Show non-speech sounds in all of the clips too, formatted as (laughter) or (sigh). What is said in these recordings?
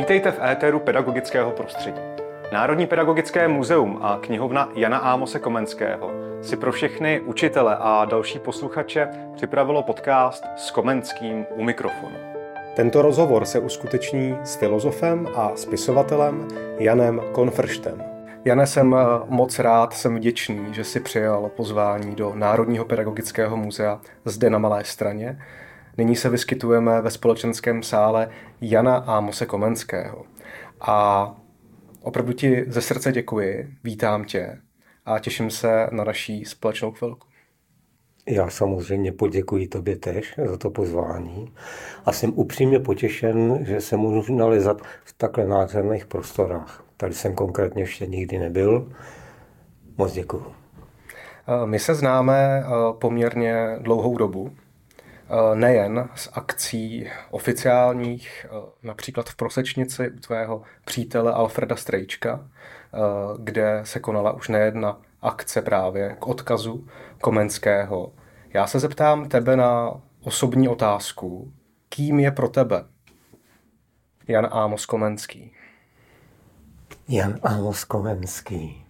Vítejte v éteru pedagogického prostředí. Národní pedagogické muzeum a knihovna Jana Ámose Komenského si pro všechny učitele a další posluchače připravilo podcast s Komenským u mikrofonu. Tento rozhovor se uskuteční s filozofem a spisovatelem Janem Konfrštem. Jane, jsem eh, moc rád, jsem vděčný, že si přijal pozvání do Národního pedagogického muzea zde na Malé straně. Nyní se vyskytujeme ve společenském sále Jana Ámose Komenského. A opravdu ti ze srdce děkuji, vítám tě a těším se na naší společnou chvilku. Já samozřejmě poděkuji tobě tež za to pozvání a jsem upřímně potěšen, že se můžu nalezat v takhle nádherných prostorách. Tady jsem konkrétně ještě nikdy nebyl. Moc děkuji. My se známe eh, poměrně dlouhou dobu. Eh, nejen z akcí oficiálních, eh, například v Prosečnici u tvého přítele Alfreda Strejčka, eh, kde se konala už nejedna akce právě k odkazu Komenského. Já se zeptám tebe na osobní otázku. Kým je pro tebe Jan Ámos Komenský? Jan Ámos Komenský.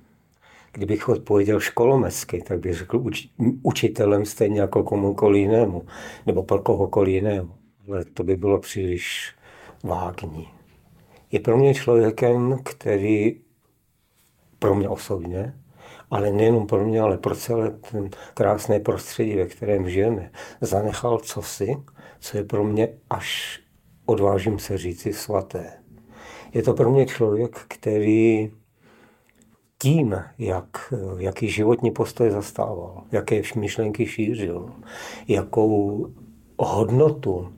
Kdybych odpověděl školomesky, tak bych řekl uč, učitelem stejně jako komukoliv jinému, nebo pro kohokoliv jinému. Ale to by bylo příliš vágní. Je pro mě člověkem, který pro mě osobně, ale nejenom pro mě, ale pro celé ten krásné prostředí, ve kterém žijeme, zanechal cosi, co je pro mě až odvážím se říci svaté. Je to pro mě člověk, který tím, jak, jaký životní postoj zastával, jaké myšlenky šířil, jakou hodnotu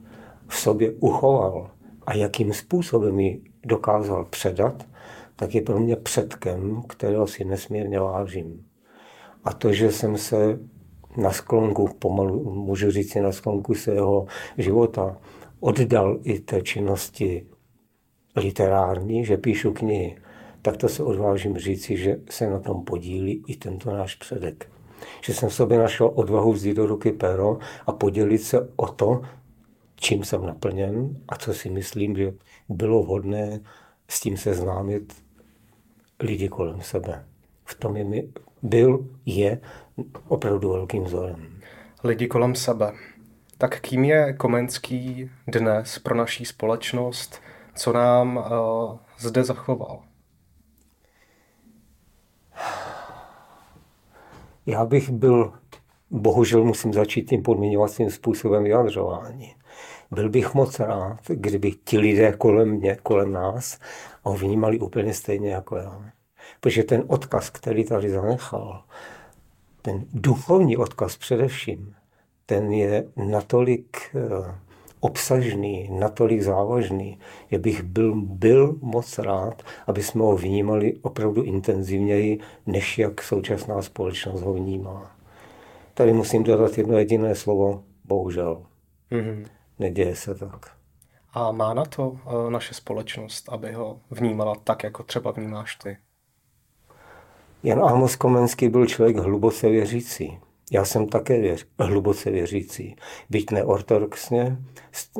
v sobě uchoval a jakým způsobem ji dokázal předat, tak je pro mě předkem, kterého si nesmírně vážím. A to, že jsem se na sklonku, pomalu můžu říct na sklonku svého života, oddal i té činnosti literární, že píšu knihy, tak to se odvážím říci, že se na tom podílí i tento náš předek. Že jsem v sobě našel odvahu vzít do ruky pero a podělit se o to, čím jsem naplněn a co si myslím, že bylo vhodné s tím seznámit lidi kolem sebe. V tom je mi byl, je opravdu velkým vzorem. Lidi kolem sebe. Tak kým je Komenský dnes pro naší společnost? Co nám uh, zde zachoval? Já bych byl, bohužel musím začít tím podmiňovacím způsobem vyjadřování. Byl bych moc rád, kdyby ti lidé kolem mě, kolem nás, ho vnímali úplně stejně jako já. Protože ten odkaz, který tady zanechal, ten duchovní odkaz především, ten je natolik eh, obsažný, natolik závažný, že bych byl, byl moc rád, aby jsme ho vnímali opravdu intenzivněji, než jak současná společnost ho vnímá. Tady musím dodat jedno jediné slovo, bohužel. Mm-hmm. Neděje se tak. A má na to eh, naše společnost, aby ho vnímala tak, jako třeba vnímáš ty? Jan Amos Komenský byl člověk hluboce věřící. Já jsem také věř, hluboce věřící. Byť neortodoxně,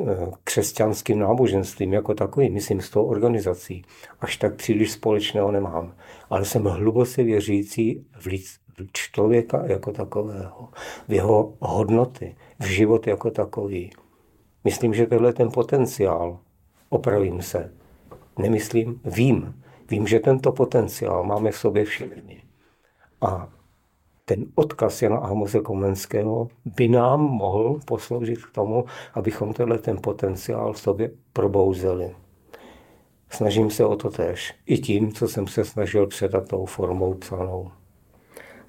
eh, křesťanským náboženstvím jako takový, myslím s tou organizací, až tak příliš společného nemám. Ale jsem hluboce věřící v, lic, v člověka jako takového, v jeho hodnoty, v život jako takový. Myslím, že tohle je ten potenciál, opravím se, nemyslím, vím, vím, že tento potenciál máme v sobě všichni. A ten odkaz Jana Ahmose Komenského by nám mohl posloužit k tomu, abychom tenhle ten potenciál v sobě probouzeli. Snažím se o to tež. I tím, co jsem se snažil předat tou formou psanou.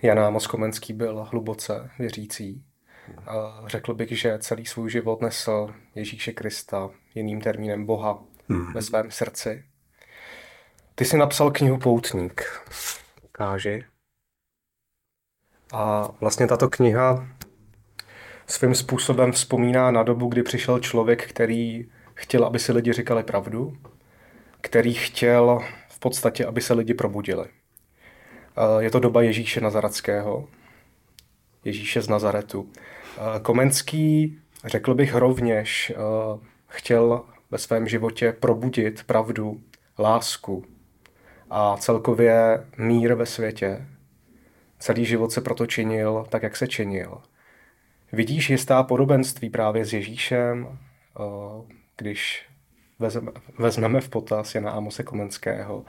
Jan Amos Komenský byl hluboce věřící. Řekl bych, že celý svůj život nesl Ježíše Krista, jiným termínem Boha, hmm. ve svém srdci. Ty jsi napsal knihu Poutník. Káži. A vlastně tato kniha svým způsobem vzpomíná na dobu, kdy přišel člověk, který chtěl, aby si lidi říkali pravdu, který chtěl v podstatě, aby se lidi probudili. Je to doba Ježíše Nazareckého, Ježíše z Nazaretu. Komenský, řekl bych rovněž, chtěl ve svém životě probudit pravdu, lásku a celkově mír ve světě. Celý život se proto činil tak, jak se činil. Vidíš jistá podobenství právě s Ježíšem, eh, když vezmeme v potaz Jana Amose Komenského,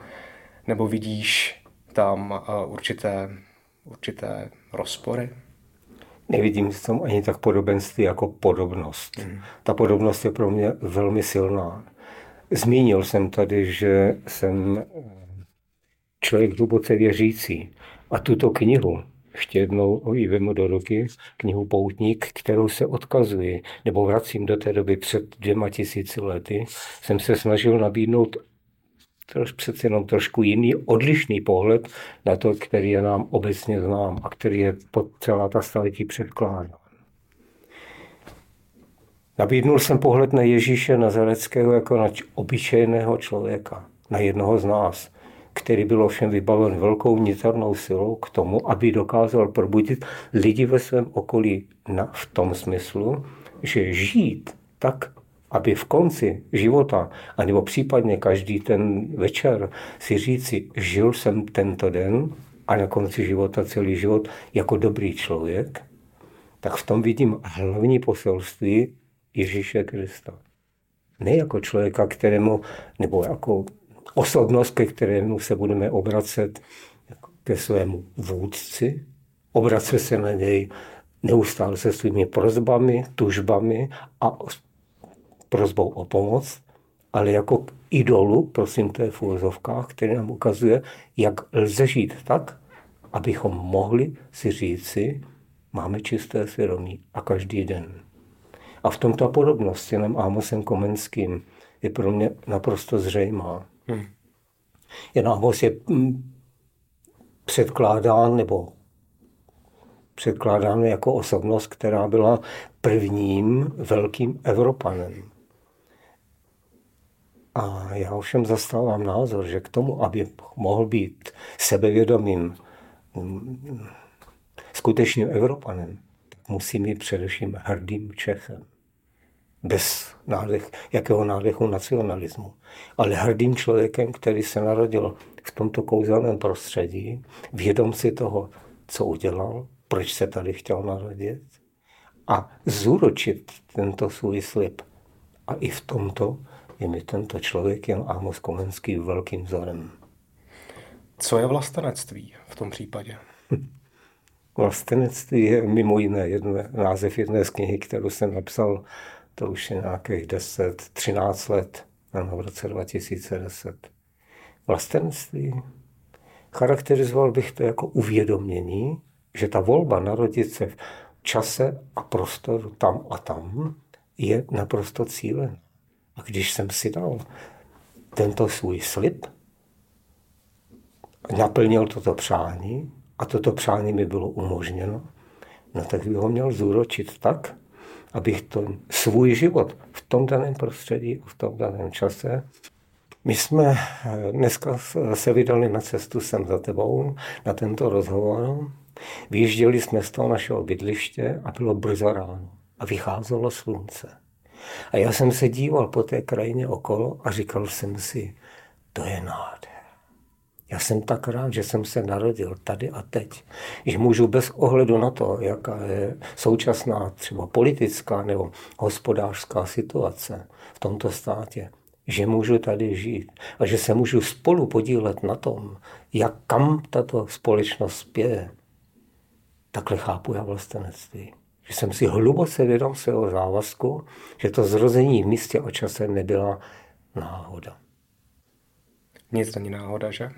nebo vidíš tam eh, určité, určité rozpory? Nevidím v tom ani tak podobenství jako podobnost. Mm. Ta podobnost je pro mě velmi silná. Zmínil jsem tady, že jsem člověk hluboce věřící. A tuto knihu, ještě jednou ji vemu do ruky, knihu Poutník, kterou se odkazuji, nebo vracím do té doby před dvěma tisíci lety, jsem se snažil nabídnout troš, přeci jenom trošku jiný, odlišný pohled na to, který je nám obecně znám a který je pod celá ta staletí předkládán. Nabídnul jsem pohled na Ježíše Nazareckého jako na obyčejného člověka, na jednoho z nás, který byl ovšem vybaven velkou vnitřnou silou k tomu, aby dokázal probudit lidi ve svém okolí na, v tom smyslu, že žít tak, aby v konci života, anebo případně každý ten večer si říci, žil jsem tento den a na konci života celý život jako dobrý člověk, tak v tom vidím hlavní poselství Ježíše Krista. Ne jako člověka, kterému, nebo jako osobnost, ke kterému se budeme obracet ke svému vůdci, obracet se na něj neustále se svými prozbami, tužbami a prozbou o pomoc, ale jako k idolu, prosím, to je v úvozovkách, který nám ukazuje, jak lze žít tak, abychom mohli si říci, máme čisté svědomí a každý den. A v tomto podobnost s Janem Ámosem Komenským je pro mě naprosto zřejmá. Hmm. Jan Ámos je mm, předkládán nebo předkládán jako osobnost, která byla prvním velkým Evropanem. A já ovšem zastávám názor, že k tomu, aby mohl být sebevědomým mm, skutečným Evropanem, musí mít především hrdým Čechem. Bez nádech, jakého nádechu nacionalismu. Ale hrdým člověkem, který se narodil v tomto kouzelném prostředí, vědom si toho, co udělal, proč se tady chtěl narodit a zúročit tento svůj slib. A i v tomto je mi tento člověk Jan Amos Komenský velkým vzorem. Co je vlastenectví v tom případě? Vlastenectví je mimo jiné jedné, název jedné z knihy, kterou jsem napsal, to už je nějakých 10, 13 let, v roce 2010. Vlastenectví charakterizoval bych to jako uvědomění, že ta volba narodit se v čase a prostoru tam a tam je naprosto cílená. A když jsem si dal tento svůj slib, naplnil toto přání a toto přání mi bylo umožněno, no tak bych ho měl zúročit tak, abych to svůj život v tom daném prostředí, v tom daném čase. My jsme eh, dneska se vydali na cestu sem za tebou, na tento rozhovor. Vyjížděli jsme z toho našeho bydliště a bylo brzo ráno a vycházelo slunce. A já jsem se díval po té krajině okolo a říkal jsem si, to je nádher. Já jsem tak rád, že jsem se narodil tady a teď. Že můžu bez ohledu na to, jaká je současná třeba politická nebo hospodářská situace v tomto státě, že můžu tady žít a že se můžu spolu podílet na tom, jak kam tato společnost spěje. Takhle chápu já vlastenectví že jsem si hluboce vědom svého závazku, že to zrození v místě a čase nebyla náhoda. Nic není náhoda, že?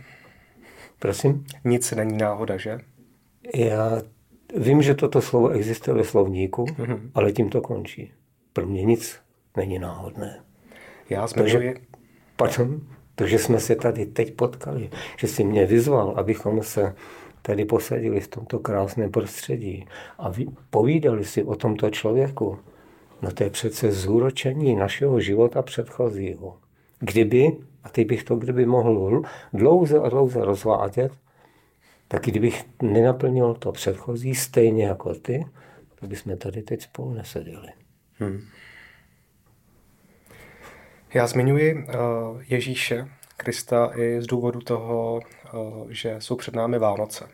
Prosím? Nic není náhoda, že? Já vím, že toto slovo existuje ve slovníku, mm-hmm. ale tím to končí. Pro mě nic není náhodné. Já zmiňuji... Takže, pardon, takže jsme se tady teď potkali, že si mě vyzval, abychom se tady posadili v tomto krásném prostředí a povídali si o tomto člověku, no to je přece zúročení našeho života předchozího. Kdyby, a teď bych to kdyby mohl dlouze a dlouze rozvádět, tak kdybych nenaplnil to předchozí stejně jako ty, tak bychom tady teď spolu neseděli. Hmm. Já zmiňuji uh, Ježíše Krista i z důvodu toho, uh, že jsou před námi Vánoce.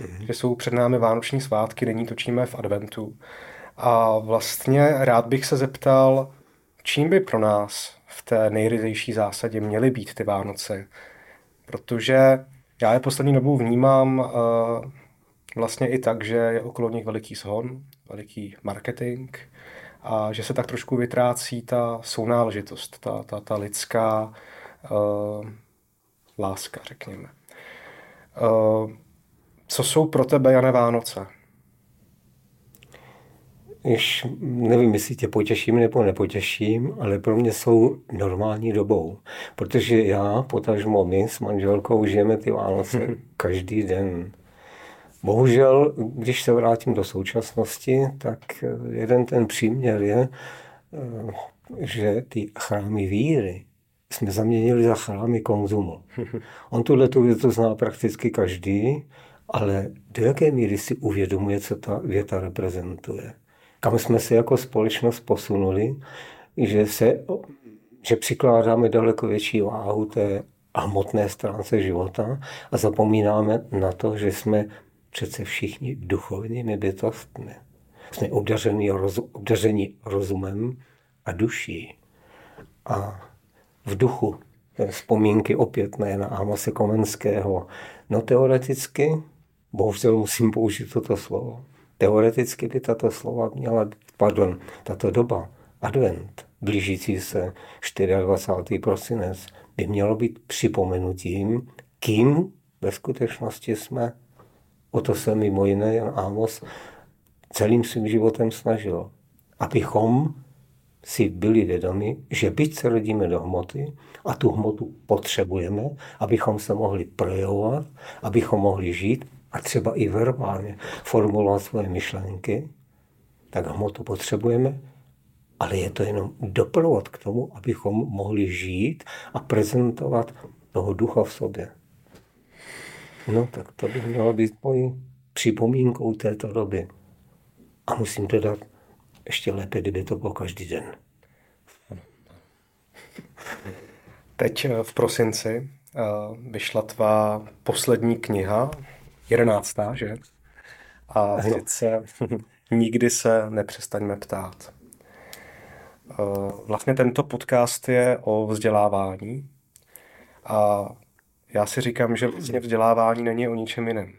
Mm-hmm. Že jsou před námi Vánoční svátky, nyní točíme v adventu. A vlastně rád bych se zeptal, čím by pro nás v té nejryzejší zásadě měly být ty Vánoce. Protože já je poslední dobou vnímám uh, vlastně i tak, že je okolo nich veliký shon, veliký marketing a že se tak trošku vytrácí ta sounáležitost, ta, ta, ta lidská uh, láska, řekněme. Uh, co jsou pro tebe, Jane, Vánoce? Již nevím, jestli tě potěším nebo nepotěším, ale pro mě jsou normální dobou. Protože já, potažmo my s manželkou, žijeme ty Vánoce každý den. Bohužel, když se vrátím do současnosti, tak jeden ten příměr je, že ty chrámy víry jsme zaměnili za chrámy konzumu. On tuhle tu větu zná prakticky každý, ale do jaké míry si uvědomuje, co ta věta reprezentuje kam jsme se jako společnost posunuli, že, se, že přikládáme daleko větší váhu té hmotné stránce života a zapomínáme na to, že jsme přece všichni duchovními bytostmi. Jsme obdaření, roz, obdaření rozumem a duší. A v duchu vzpomínky opět na Amose Komenského. No teoreticky, bohužel musím použít toto slovo, Teoreticky by tato slova měla, pardon, tato doba, advent, blížící se 24. prosinec, by mělo být připomenutím, kým ve skutečnosti jsme. O to se mimo jiné Jan Amos celým svým životem snažil. Abychom si byli vědomi, že byť se rodíme do hmoty a tu hmotu potřebujeme, abychom se mohli projevovat, abychom mohli žít, a třeba i verbálně formulovat svoje myšlenky, tak hmotu potřebujeme, ale je to jenom doprovod k tomu, abychom mohli žít a prezentovat toho ducha v sobě. No tak to by mělo být mojí připomínkou této doby. A musím dodat, ještě lépe, kdyby to bylo každý den. Teď v prosinci eh, vyšla tvá poslední kniha, jedenáctá, že? A sice (laughs) nikdy se nepřestaňme ptát. Eh, vlastně tento podcast je o vzdělávání a já si říkám, že vlastně vzdělávání není o ničem jiném.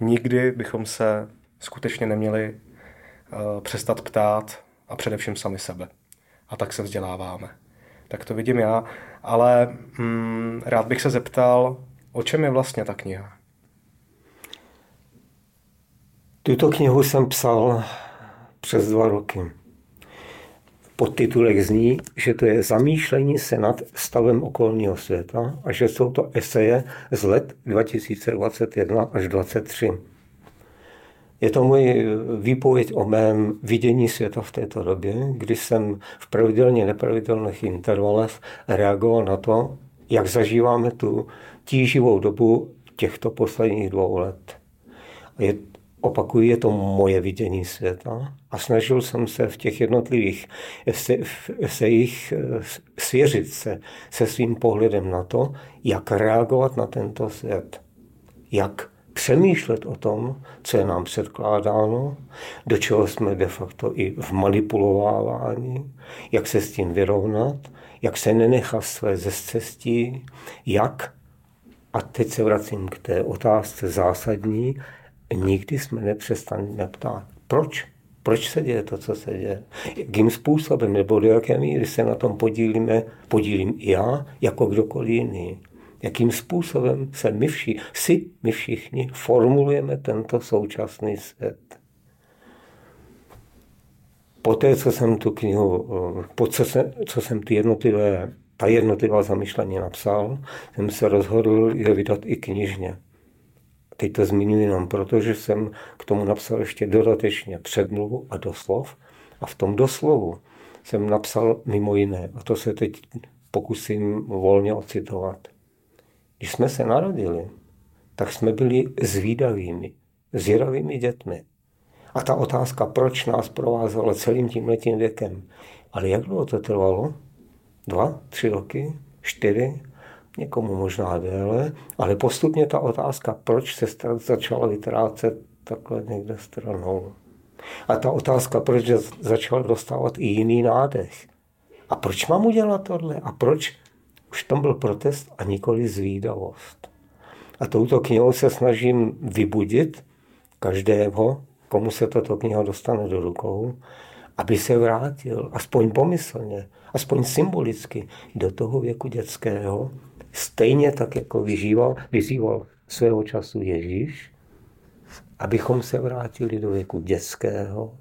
Nikdy bychom se skutečně neměli eh, přestat ptát a především sami sebe. A tak se vzděláváme. Tak to vidím já, ale mm, rád bych se zeptal, o čem je vlastně ta kniha? Tuto knihu jsem psal přes dva roky. Podtitulek zní, že to je zamýšlení se nad stavem okolního světa a že jsou to eseje z let 2021 až 2023. Je to můj výpověď o mém vidění světa v této době, kdy jsem v pravidelně nepravidelných intervalech reagoval na to, jak zažíváme tu tíživou dobu těchto posledních dvou let. Je opakuji, je to moje vidění světa a snažil jsem se v těch jednotlivých esejích eh, svěřit se se svým pohledem na to, jak reagovat na tento svět, jak přemýšlet o tom, co je nám předkládáno, do čeho jsme de facto i v manipulovávání, jak se s tím vyrovnat, jak se nenechat své ze cestí, jak, a teď se vracím k té otázce zásadní, nikdy jsme nepřestali neptát, proč? Proč se děje to, co se děje? Jakým způsobem nebo do jaké míry se na tom podílíme, podílím i já, jako kdokoliv jiný? Jakým způsobem se my všichni, si my všichni formulujeme tento současný svět? Poté, co jsem tu knihu, po co, se, co jsem ty jednotlivé, ta jednotlivá zamýšlení napsal, jsem se rozhodl je vydat i knižně. Teď to zmiňuji jenom proto, že jsem k tomu napsal ještě dodatečně předmluvu a doslov. A v tom doslovu jsem napsal mimo jiné, a to se teď pokusím volně ocitovat. Když jsme se narodili, tak jsme byli zvídavými, zvědavými dětmi. A ta otázka, proč nás provázela celým tím letím věkem. Ale jak dlouho to trvalo? Dva, tři roky, čtyři, někomu možná déle, ale postupně ta otázka, proč se začala vytrácet takhle někde stranou. A ta otázka, proč začal dostávat i jiný nádech. A proč mám udělat tohle? A proč už tam byl protest a nikoli zvídavost? A touto knihou se snažím vybudit každého, komu se tato kniha dostane do rukou, aby se vrátil, aspoň pomyslně, aspoň symbolicky, do toho věku dětského, stejně tak, jako vyžíval, vyzýval svého času Ježíš, abychom se vrátili do věku dětského,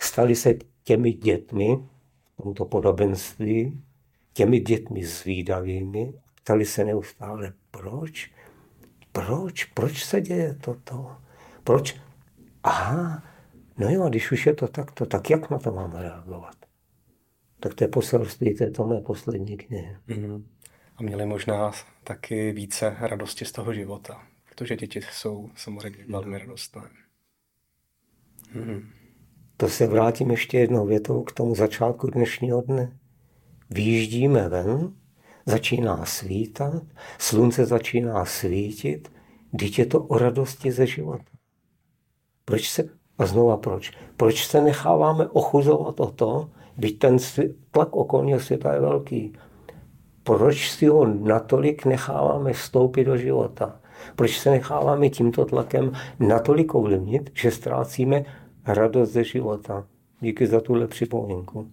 stali se těmi dětmi, tomto podobenství, těmi dětmi zvídavými, ptali se neustále, proč? Proč? Proč se děje toto? Proč? Aha, no jo, když už je to takto, tak jak na to máme reagovat? Tak to je poselství této mé poslední knihy. Mm-hmm. A měli možná taky více radosti z toho života, protože děti jsou samozřejmě velmi radostné. Mm-hmm. To se vrátím ještě jednou větou k tomu začátku dnešního dne. Výjíždíme ven, začíná svítat, slunce začíná svítit, dítě to o radosti ze života. Proč se, a znova proč? Proč se necháváme ochuzovat o to, byť ten tlak okolního světa je velký? Proč si ho natolik necháváme vstoupit do života? Proč se necháváme tímto tlakem natolik ovlivnit, že ztrácíme radost ze života? Díky za tuhle připomínku.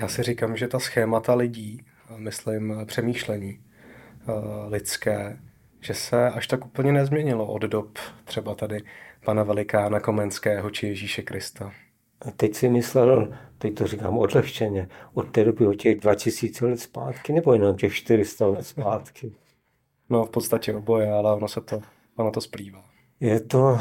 Já si říkám, že ta schémata lidí, myslím přemýšlení eh, lidské, že se až tak úplně nezměnilo od dob třeba tady pana velikána Komenského či Ježíše Krista. A teď si myslel, teď to říkám odlehčeně, od té doby o těch 2000 let zpátky, nebo jenom těch 400 let zpátky? (laughs) No v podstatě oboje, ale ono se to, ono to splývá. Je to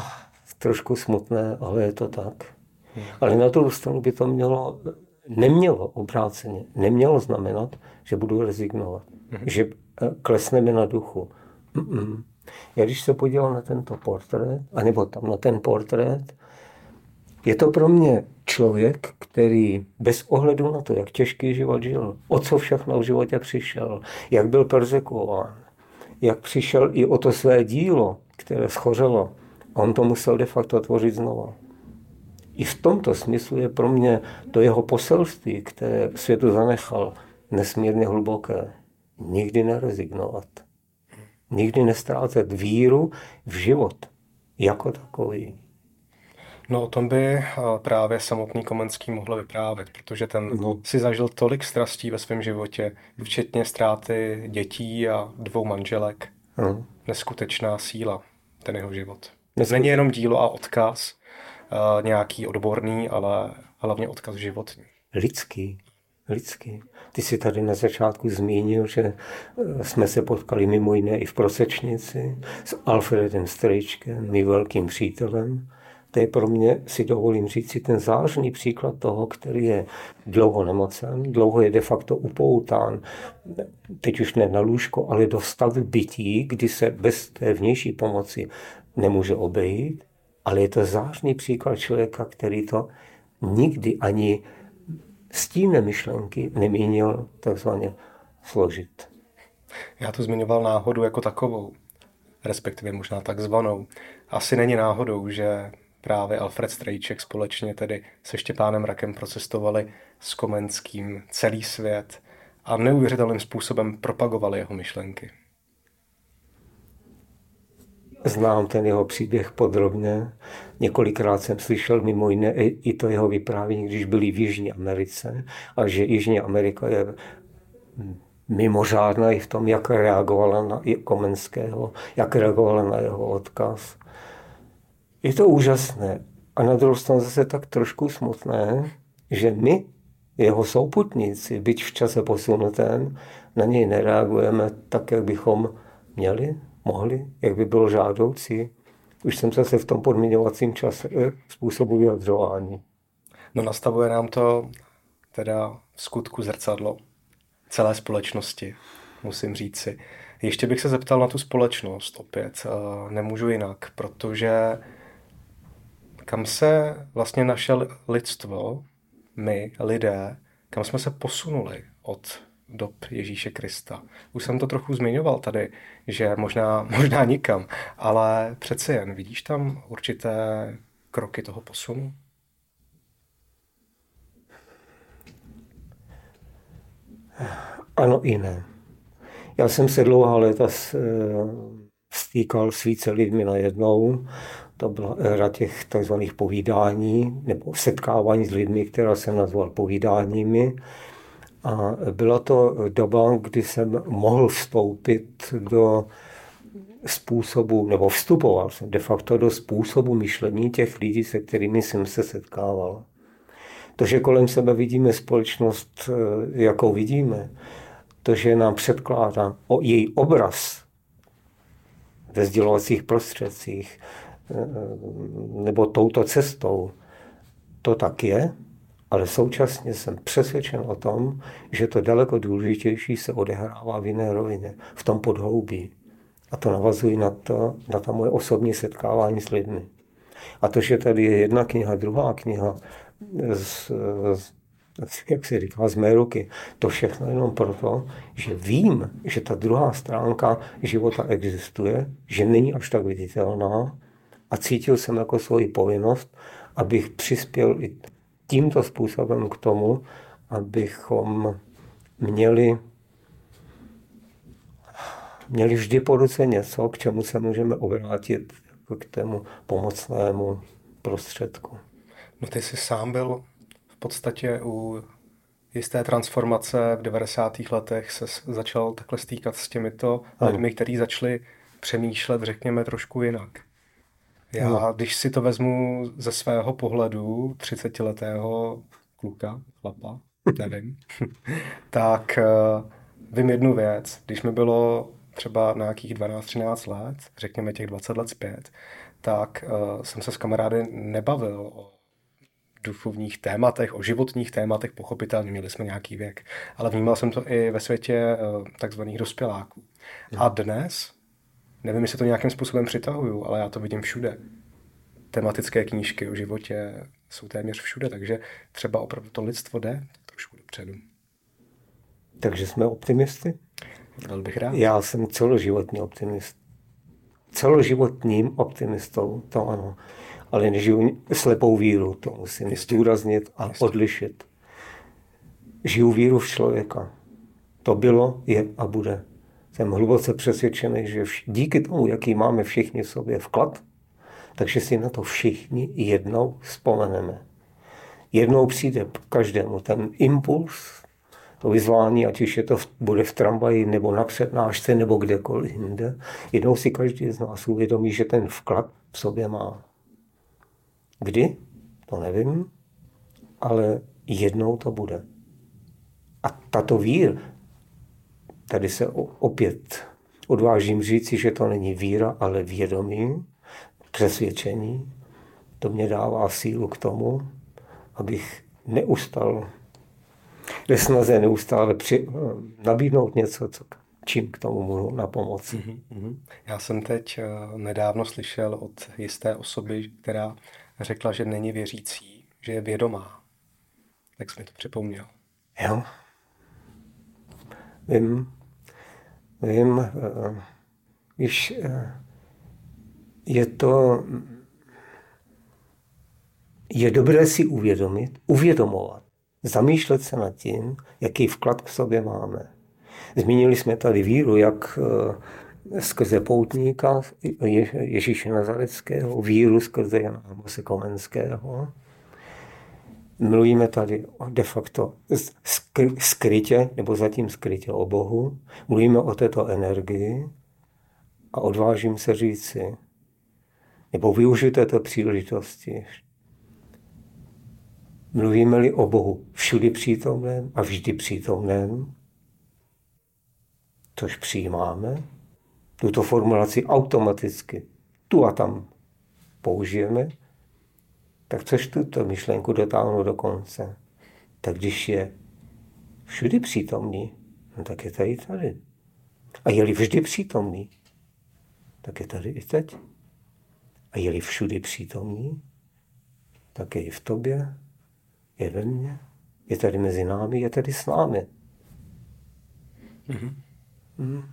trošku smutné, ale je to tak. Hmm. Ale na druhou stranu by to mělo, nemělo obráceně, nemělo znamenat, že budu rezignovat, hmm. že eh, klesneme na duchu. Mm-mm. Já když se podíval na tento portrét, anebo tam na ten portrét, je to pro mě člověk, který bez ohledu na to, jak těžký život žil, o co všechno v životě přišel, jak byl persekuován, jak přišel i o to své dílo, které schořelo, on to musel de facto tvořit znova. I v tomto smyslu je pro mě to jeho poselství, které světu zanechal, nesmírně hluboké. Nikdy nerezignovat. Nikdy nestrácet víru v život jako takový. No o tom by eh, právě samotný Komenský mohl vyprávět, protože ten no. si zažil tolik strastí ve svém životě, včetně ztráty dětí a dvou manželek. No. Neskutečná síla, ten jeho život. Neskuteč... Není jenom dílo a odkaz, uh, nějaký odborný, ale hlavně odkaz životní. Lidský. Lidský. Ty jsi tady na začátku zmínil, že eh, jsme se potkali mimo jiné i v Prosečnici s Alfredem Strejčkem, mým velkým přítelem. To je pro mě, si dovolím říct, ten zářný příklad toho, který je dlouho nemocen, dlouho je de facto upoután, teď už ne na lůžko, ale do stavu bytí, kdy se bez té vnější pomoci nemůže obejít, ale je to zářný příklad člověka, který to nikdy ani s tím myšlenky nemínil takzvaně složit. Já to zmiňoval náhodu jako takovou, respektive možná takzvanou. Asi není náhodou, že právě Alfred Strejček společně tedy se Štěpánem Rakem procestovali s Komenským celý svět a neuvěřitelným způsobem propagovali jeho myšlenky. Znám ten jeho příběh podrobně. Několikrát jsem slyšel mimo jiné i to jeho vyprávění, když byli v Jižní Americe a že Jižní Amerika je mimořádná i v tom, jak reagovala na Komenského, jak reagovala na jeho odkaz. Je to úžasné. A na druhou stranu zase tak trošku smutné, že my, jeho souputníci, byť v čase posunutém, na něj nereagujeme tak, jak bychom měli mohli, jak by bylo žádoucí. Už jsem zase v tom podmiňovacím čase eh, způsobu vyjadřování. No nastavuje nám to teda v skutku zrcadlo celé společnosti, musím říci. Ještě bych se zeptal na tu společnost opět. Eh, nemůžu jinak, protože kam se vlastně naše lidstvo, my, lidé, kam jsme se posunuli od dob Ježíše Krista. Už jsem to trochu zmiňoval tady, že možná, (laughs) možná nikam, ale přece jen vidíš tam určité kroky toho posunu? Ano i ne. Já jsem se dlouhá léta eh, stýkal s více lidmi najednou. To byla éra těch takzvaných povídání nebo setkávání s lidmi, která jsem nazval povídáními. A byla to doba, kdy jsem mohl vstoupit do způsobu, nebo vstupoval jsem de facto do způsobu myšlení těch lidí, se kterými jsem se setkával. To, že kolem sebe vidíme společnost, eh, jakou vidíme, to, že nám předkládá o její obraz ve sdělovacích prostředcích nebo touto cestou, to tak je, ale současně jsem přesvědčen o tom, že to daleko důležitější se odehrává v jiné rovině, v tom podhoubí. A to navazuji na, to, na ta moje osobní setkávání s lidmi. A to, že tady je jedna kniha, druhá kniha, z, z, jak se říká, z mé ruky, to všechno jenom proto, že vím, že ta druhá stránka života existuje, že není až tak viditelná a cítil jsem jako svoji povinnost, abych přispěl i tímto způsobem k tomu, abychom měli měli vždy po ruce něco, k čemu se můžeme obrátit jako k tému pomocnému prostředku. No ty jsi sám byl v podstatě u jisté transformace v 90. letech se začal takhle stýkat s těmito ano. lidmi, kteří začali přemýšlet, řekněme, trošku jinak. Já, ano. když si to vezmu ze svého pohledu 30-letého kluka, chlapa, (laughs) nevím, (laughs) tak uh, vím jednu věc. Když mi bylo třeba na nějakých 12-13 let, řekněme těch 20 let zpět, tak uh, jsem se s kamarády nebavil o duchovních tématech, o životních tématech, pochopitelně měli jsme nějaký věk, ale vnímal jsem to i ve světě uh, takzvaných dospěláků. A dnes, nevím, jestli to nějakým způsobem přitahuju, ale já to vidím všude. Tematické knížky o životě jsou téměř všude, takže třeba opravdu to lidstvo jde trošku dopředu. Takže jsme optimisty? Byl bych rád. Já jsem celoživotní optimist. Celoživotním optimistou, to ano. Ale nežiju slepou víru, to musím Jistě. zdůraznit a Jistě. odlišit. Žiju víru v člověka. To bylo, je a bude. Jsem hluboce přesvědčený, že vš- díky tomu, jaký máme všichni v sobě vklad, takže si na to všichni jednou vzpomeneme. Jednou přijde každému ten impuls, to vyzvání, ať už je to v, bude v tramvaji nebo na přednášce nebo kdekoliv jinde, jednou si každý z nás uvědomí, že ten vklad v sobě má. Kdy? To nevím, ale jednou to bude. A tato vír, tady se opět odvážím říci, že to není víra, ale vědomí, přesvědčení, to mě dává sílu k tomu, abych neustal ve snaze neustále při, nabídnout něco, co, čím k tomu můžu na pomoci. Mm-hmm. Já jsem teď uh, nedávno slyšel od jisté osoby, která řekla, že není věřící, že je vědomá. Tak jsi mi to připomněl. Jo. Vím, vím, uh, víš, uh, je to, je dobré si uvědomit, uvědomovat, zamýšlet se nad tím, jaký vklad k sobě máme. Zmínili jsme tady víru, jak eh, skrze poutníka Ježíše Nazareckého, víru skrze Jana Komenského. Mluvíme tady de facto skrytě, nebo zatím skrytě o Bohu. Mluvíme o této energii a odvážím se říci, nebo využiju této příležitosti, Mluvíme-li o Bohu všudy přítomném a vždy přítomném, což přijímáme, tuto formulaci automaticky tu a tam použijeme, tak což tuto myšlenku dotáhnu do konce. Tak když je všudy přítomný, no tak je tady tady. A je-li vždy přítomný, tak je tady i teď. A je-li všudy přítomný, tak je i v tobě, je ve mně, je tady mezi námi, je tady s námi. Mm-hmm. Mm.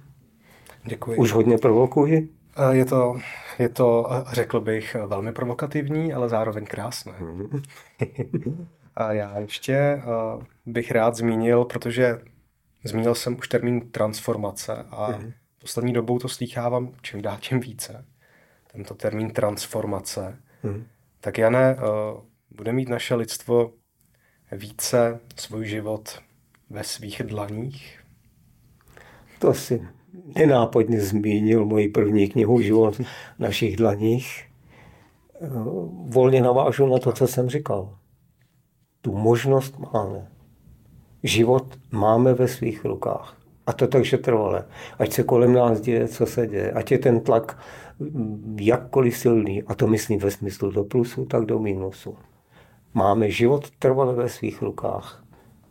Děkuji. Už hodně provokuji? Eh, je to, je to, řekl bych, velmi provokativní, ale zároveň krásné. Mm-hmm. A já ještě bych rád zmínil, protože zmínil jsem už termín transformace a mm-hmm. poslední dobou to slýchávám čím dál tím více. Tento termín transformace. Mm-hmm. Tak Jane, bude mít naše lidstvo více svůj život ve svých dlaních? To si nenápadně zmínil moji první knihu Život v našich dlaních. Volně navážu na to, co jsem říkal. Tu možnost máme. Život máme ve svých rukách. A to takže trvale. Ať se kolem nás děje, co se děje. Ať je ten tlak jakkoliv silný, a to myslím ve smyslu do plusu, tak do mínusu. Máme život trvale ve svých rukách.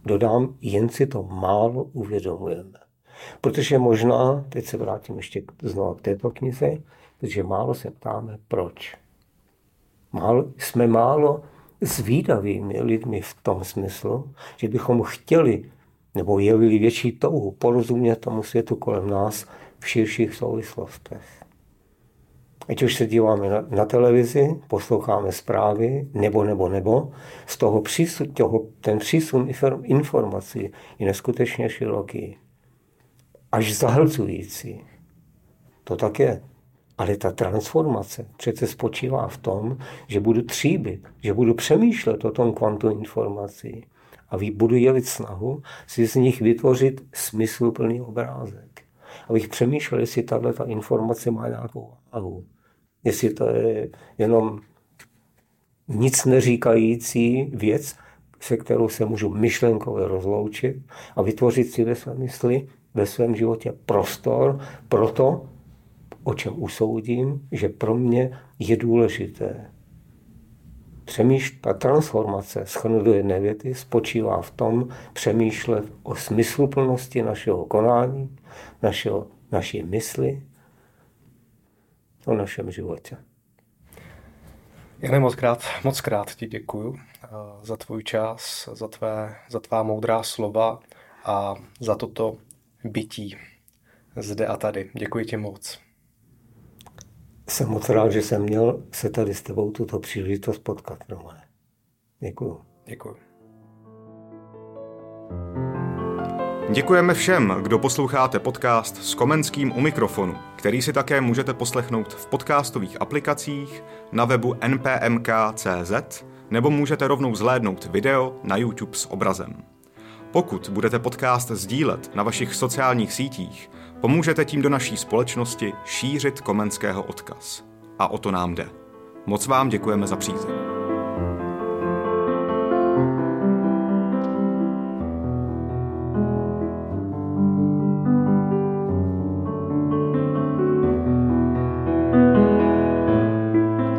Dodám, jen si to málo uvědomujeme. Protože možná, teď se vrátím ještě znovu k této knize, protože málo se ptáme, proč. Málo, jsme málo zvídavými lidmi v tom smyslu, že bychom chtěli nebo jevili větší touhu porozumět tomu světu kolem nás v širších souvislostech. Ať už se díváme na, na televizi, posloucháme zprávy, nebo, nebo, nebo, z toho, přísun, toho ten přísun informací je neskutečně široký. Až zahlcující. To tak je. Ale ta transformace přece spočívá v tom, že budu tříbit, že budu přemýšlet o tom kvantu informací a budu jevit snahu si z nich vytvořit smysluplný obrázek. Abych přemýšlel, jestli tahle ta informace má nějakou váhu jestli to je jenom nic neříkající věc, se kterou se můžu myšlenkově rozloučit a vytvořit si ve své mysli, ve svém životě prostor pro to, o čem usoudím, že pro mě je důležité. Přemýšl, ta transformace, schrnu do jedné věty, spočívá v tom přemýšlet o smysluplnosti našeho konání, našeho, naší mysli, o našem životě. Jane, moc krát, moc krát ti děkuju eh, za tvůj čas, za, tvé, za tvá moudrá slova a za toto bytí zde a tady. Děkuji ti moc. Jsem moc rád, že jsem měl se tady s tebou tuto příležitost potkat, Romane. Děkuju. Děkuju. Děkujeme všem, kdo posloucháte podcast s Komenským u mikrofonu, který si také můžete poslechnout v podcastových aplikacích, na webu npmk.cz nebo můžete rovnou zhlédnout video na YouTube s obrazem. Pokud budete podcast sdílet na vašich sociálních sítích, pomůžete tím do naší společnosti šířit Komenského odkaz. A o to nám jde. Moc vám děkujeme za přízeň.